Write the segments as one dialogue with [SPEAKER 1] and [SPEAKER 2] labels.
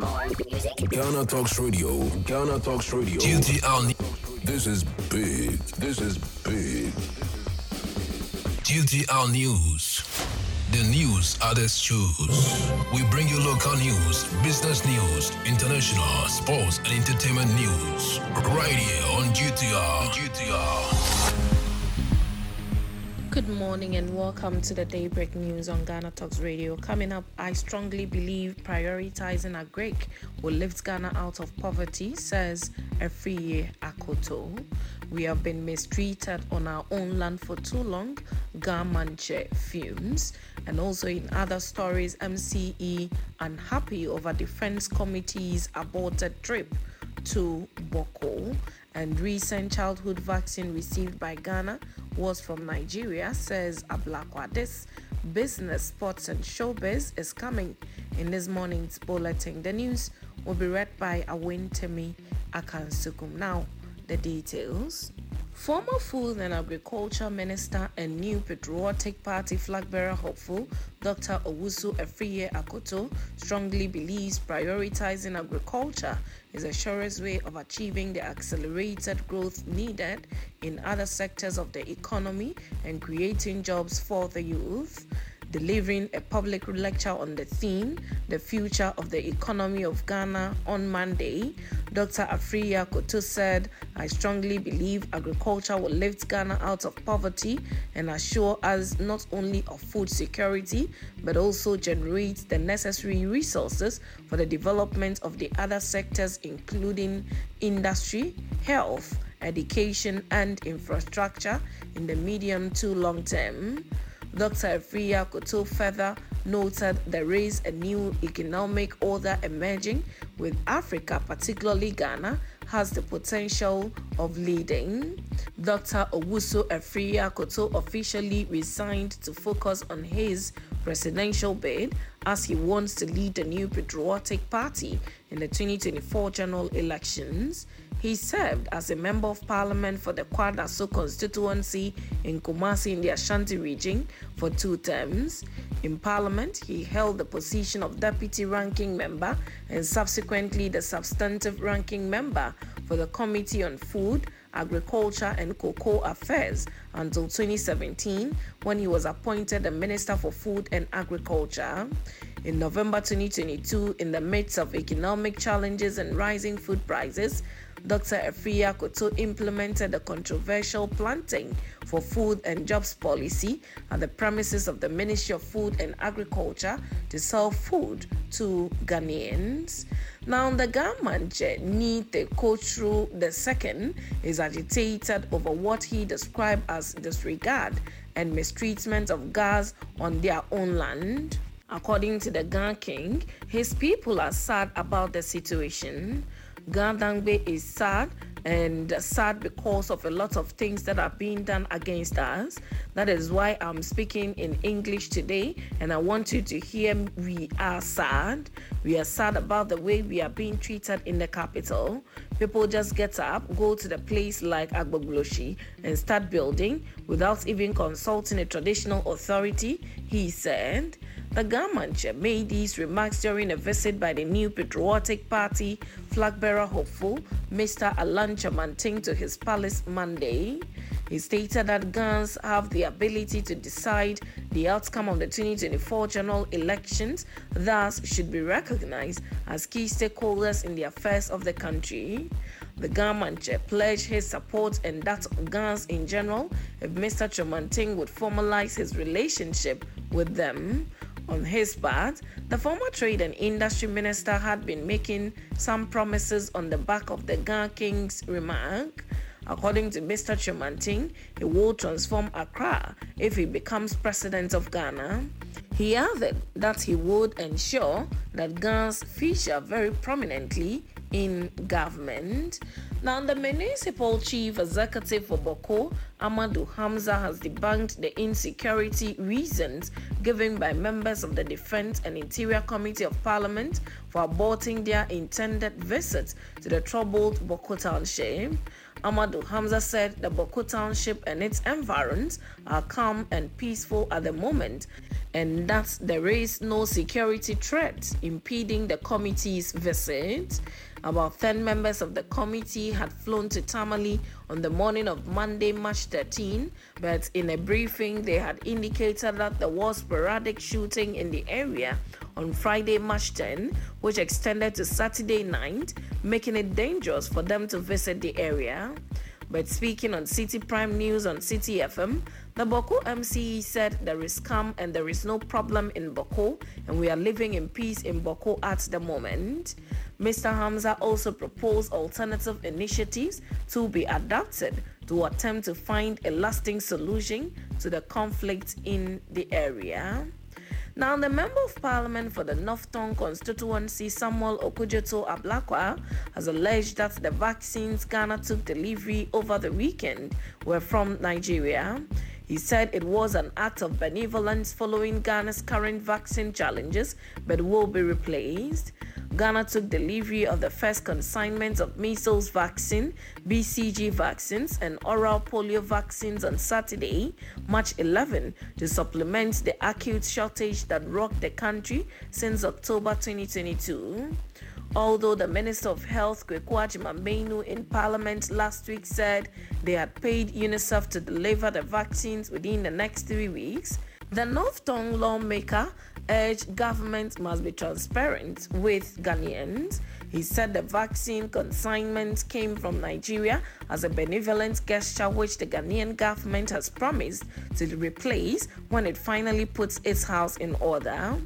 [SPEAKER 1] Ghana Talks Radio. Ghana Talks Radio.
[SPEAKER 2] GTR,
[SPEAKER 1] This is big. This is big.
[SPEAKER 2] GTR News. The news others choose. We bring you local news, business news, international, sports, and entertainment news. Right here on GTR. GTR.
[SPEAKER 3] Good morning and welcome to the Daybreak News on Ghana Talks Radio. Coming up, I strongly believe prioritizing agric will lift Ghana out of poverty, says Afriyie Akoto. We have been mistreated on our own land for too long, Ga Mantse fumes. And also in other stories, MCE unhappy over Defense Committee's aborted trip to Bawku. And recent childhood vaccine received by Ghana was from Nigeria, says Ablakwa. This business, sports, and showbiz is coming in this morning's bulletin. The news will be read by Awentemi Akansukum. Now, the details. Former Food and Agriculture Minister and new Patriotic Party flag bearer hopeful Dr. Owusu Afriyie Akoto strongly believes prioritizing agriculture is the surest way of achieving the accelerated growth needed in other sectors of the economy and creating jobs for the youth delivering a public lecture on the theme, The Future of the Economy of Ghana, on Monday. Dr. Afriyie Akoto said, I strongly believe agriculture will lift Ghana out of poverty and assure us not only of food security, but also generate the necessary resources for the development of the other sectors, including industry, health, education, and infrastructure in the medium to long term. Dr. Afriyie Akoto further noted there is a new economic order emerging with Africa, particularly Ghana, has the potential of leading. Dr. Owusu Afriyie Akoto officially resigned to focus on his presidential bid as he wants to lead the new patriotic party in the 2024 general elections. He served as a member of parliament for the Kwadaso constituency in Kumasi in the Ashanti region for two terms. In parliament, he held the position of deputy ranking member and subsequently the substantive ranking member for the Committee on Food, Agriculture and Cocoa Affairs until 2017 when he was appointed the Minister for Food and Agriculture. In November 2022, in the midst of economic challenges and rising food prices, Dr. Afriyie Akoto implemented a controversial planting for food and jobs policy at the premises of the Ministry of Food and Agriculture to sell food to Ghanaians. Now, the government, Nite Kotru II, is agitated over what he described as disregard and mistreatment of Gas on their own land. According to the Gan King, his people are sad about the situation. Ga Dangme is sad and sad because of a lot of things that are being done against us. That is why I'm speaking in English today, and I want you to hear we are sad. We are sad about the way we are being treated in the capital. People just get up, go to the place like Agbogbloshie, and start building without even consulting a traditional authority, he said. The Ga Mantse made these remarks during a visit by the new Patriotic Party flag bearer hopeful, Mr. Alan Kyerematen, to his palace Monday. He stated that Ghans have the ability to decide the outcome of the 2024 general elections, thus should be recognized as key stakeholders in the affairs of the country. The Ga Mantse pledged his support and that Ghans in general, if Mr. Kyerematen would formalize his relationship with them. On his part, the former Trade and Industry Minister had been making some promises on the back of the Ghana King's remark. According to Mr. Kyerematen, he will transform Accra if he becomes president of Ghana. He added that he would ensure that Ghans feature very prominently in government. Now, the municipal chief executive for Bawku, Amadou Hamza, has debunked the insecurity reasons given by members of the Defense and Interior Committee of Parliament for aborting their intended visit to the troubled Bawku township. Amadou Hamza said the Bawku Township and its environs are calm and peaceful at the moment and that there is no security threat impeding the committee's visit. About 10 members of the committee had flown to Tamale on the morning of Monday, March 13, but in a briefing, they had indicated that there was sporadic shooting in the area on Friday, March 10, which extended to Saturday night, making it dangerous for them to visit the area. But speaking on City Prime News on City FM, the Bawku MCE said there is calm and there is no problem in Bawku, and we are living in peace in Bawku at the moment. Mr. Hamza also proposed alternative initiatives to be adopted to attempt to find a lasting solution to the conflict in the area. Now, the Member of Parliament for the North Tongu constituency, Samuel Okudzeto Ablakwa, has alleged that the vaccines Ghana took delivery over the weekend were from Nigeria. He said it was an act of benevolence following Ghana's current vaccine challenges, but will be replaced. Ghana took delivery of the first consignment of measles vaccine, BCG vaccines, and oral polio vaccines on Saturday, March 11, to supplement the acute shortage that rocked the country since October 2022. Although the Minister of Health, Kweku Agyeman-Manu, in Parliament last week said they had paid UNICEF to deliver the vaccines within the next three weeks, the North Tongu lawmaker urged government must be transparent with Ghanaians. He said the vaccine consignment came from Nigeria as a benevolent gesture which the Ghanaian government has promised to replace when it finally puts its house in order.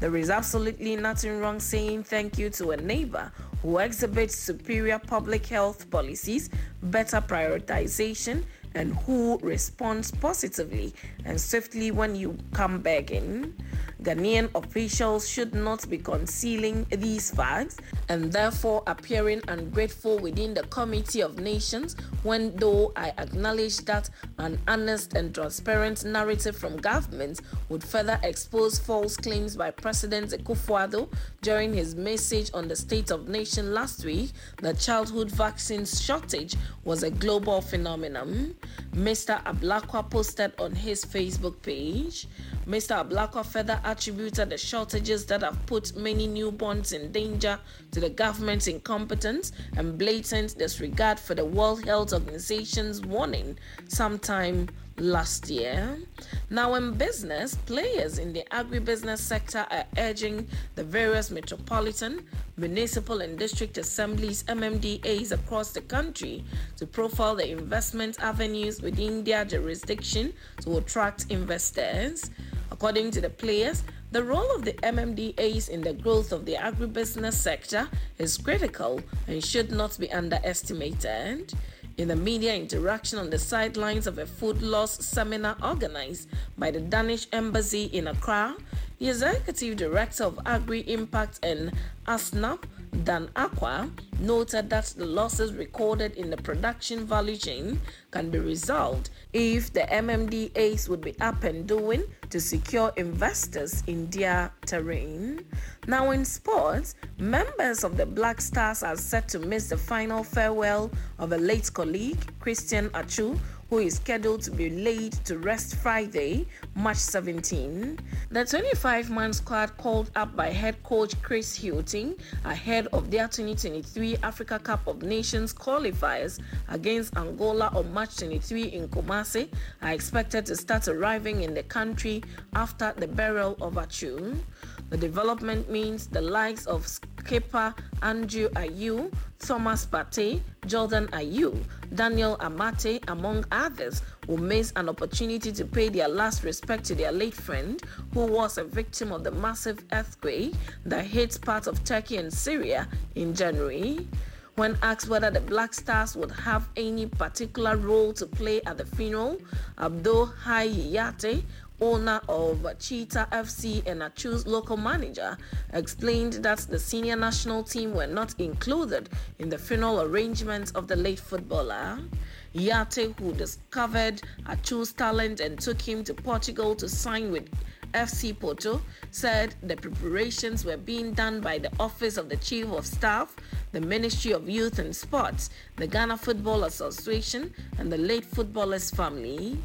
[SPEAKER 3] There is absolutely nothing wrong saying thank you to a neighbor who exhibits superior public health policies, better prioritization, and who responds positively and swiftly when you come begging. Ghanaian officials should not be concealing these facts and therefore appearing ungrateful within the Committee of Nations when though I acknowledge that an honest and transparent narrative from government would further expose false claims by President Akufo-Addo during his message on the State of Nation last week that childhood vaccine shortage was a global phenomenon. Mr. Ablakwa posted on his Facebook page. Mr. Ablakwa further attributed the shortages that have put many newborns in danger to the government's incompetence and blatant disregard for the World Health Organization's warning sometime last year. Now, in business, players in the agribusiness sector are urging the various metropolitan, municipal, and district assemblies MMDAs across the country to profile the investment avenues within their jurisdiction to attract investors. According to the players, the role of the MMDAs in the growth of the agribusiness sector is critical and should not be underestimated. In a media interaction on the sidelines of a food loss seminar organized by the Danish Embassy in Accra, the executive director of Agri Impact and ASNAP, Dan Aqua, noted that the losses recorded in the production value chain can be resolved if the MMDAs would be up and doing to secure investors in their terrain. Now, in sports, members of the Black Stars are set to miss the final farewell of a late colleague, Christian Atsu, who is scheduled to be laid to rest Friday, March 17. The 25 man squad called up by head coach Chris Hughton ahead of their 2023 Africa Cup of Nations qualifiers against Angola on March 23 in Kumasi are expected to start arriving in the country after the burial of Atsu. The development means the likes of skipper André Ayew, Thomas Partey, Jordan Ayew, Daniel Amartey, among others, will miss an opportunity to pay their last respect to their late friend, who was a victim of the massive earthquake that hit parts of Turkey and Syria in January. When asked whether the Black Stars would have any particular role to play at the funeral, Abdul Hayate, owner of Cheetah FC and Atsu's local manager, explained that the senior national team were not included in the funeral arrangements of the late footballer. Yartey, who discovered Atsu's talent and took him to Portugal to sign with FC Porto said the preparations were being done by the Office of the Chief of Staff, the Ministry of Youth and Sports, the Ghana Football Association, and the late footballer's family.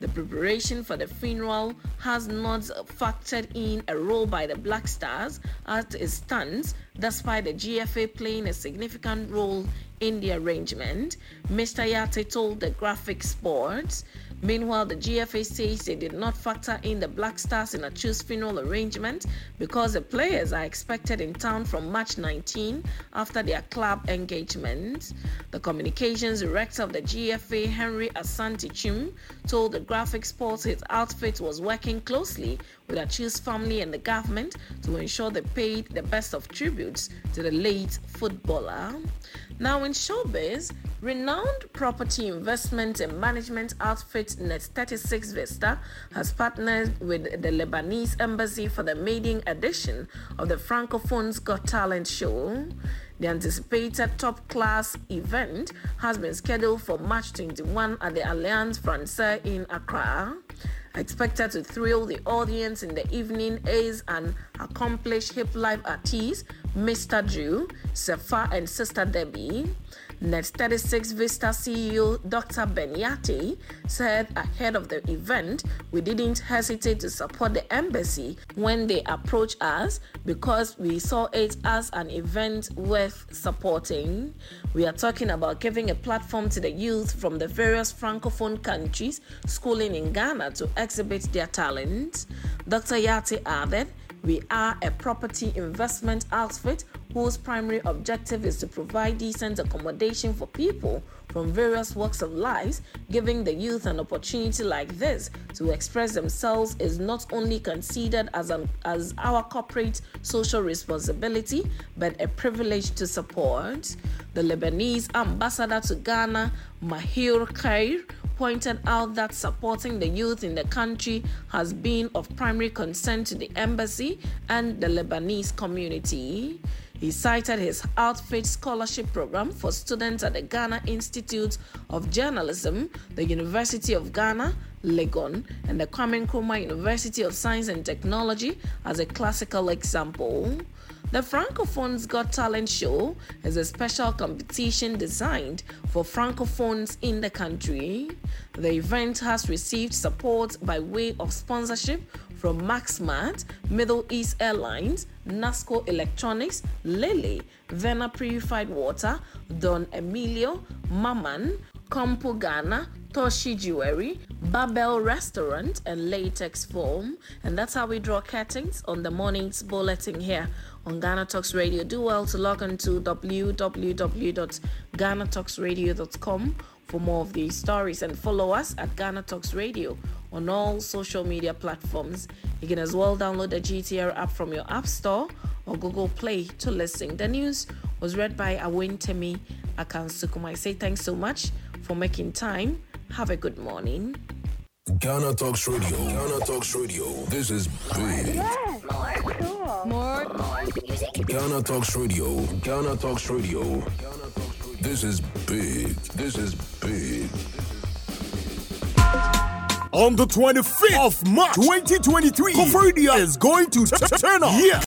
[SPEAKER 3] The preparation for the funeral has not factored in a role by the Black Stars as it stands, despite the GFA playing a significant role in the arrangement. Mr. Yartey told the Graphic Sports Meanwhile, the GFA says they did not factor in the Black Stars in Atsu's funeral arrangement because the players are expected in town from March 19 after their club engagement. The communications director of the GFA, Henry Asante Twum, told the Graphic Sports his outfit was working closely with Atsu's family and the government to ensure they paid the best of tributes to the late footballer. Now, in showbiz, renowned property investment and management outfit Net 36 Vista has partnered with the Lebanese embassy for the maiden edition of the Francophones Got Talent show. The anticipated top class event has been scheduled for March 21 at the Alliance Francaise in Accra. Expected to thrill the audience in the evening is an accomplished hip life artist, Mr. Drew, Sefa, and Sister Debbie. Net 36 Vista CEO Dr. Benyati said ahead of the event, we didn't hesitate to support the embassy when they approached us because we saw it as an event worth supporting. We are talking about giving a platform to the youth from the various francophone countries schooling in Ghana to exhibit their talent. Dr. Yati added, we are a property investment outfit whose primary objective is to provide decent accommodation for people from various walks of life, giving the youth an opportunity like this to express themselves is not only considered as, an, as our corporate social responsibility, but a privilege to support. The Lebanese ambassador to Ghana, Mahir Khair, pointed out that supporting the youth in the country has been of primary concern to the embassy and the Lebanese community. He cited his outfit scholarship program for students at the Ghana Institute of Journalism, the University of Ghana, Legon, and the Kwame Nkrumah University of Science and Technology as a classical example. The Francophones Got Talent Show is a special competition designed for Francophones in the country. The event has received support by way of sponsorship from MaxMart, Middle East Airlines, Nasco Electronics, Lily, Verna Purified Water, Don Emilio, Maman, Compu Ghana, Toshi Jewelry, Babel Restaurant, and Latex Foam. And that's how we draw curtains on the morning's bulletin here on Ghana Talks Radio. Do well to log on to www.ghanatalksradio.com for more of these stories and follow us at Ghana Talks Radio on all social media platforms. You can as well download the GTR app from your App Store or Google Play to listen. The news was read by Awentemi Akansukum. I say thanks so much for making time. Have a good morning.
[SPEAKER 2] Ghana Talks Radio. Ghana Talks Radio. This is big.
[SPEAKER 4] Yes. More cool.
[SPEAKER 5] More, more music.
[SPEAKER 2] Ghana Talks Radio. Ghana Talks Radio. This is big. This is big.
[SPEAKER 6] On the 25th of March 2023, Coferia is going to turn up. Yeah.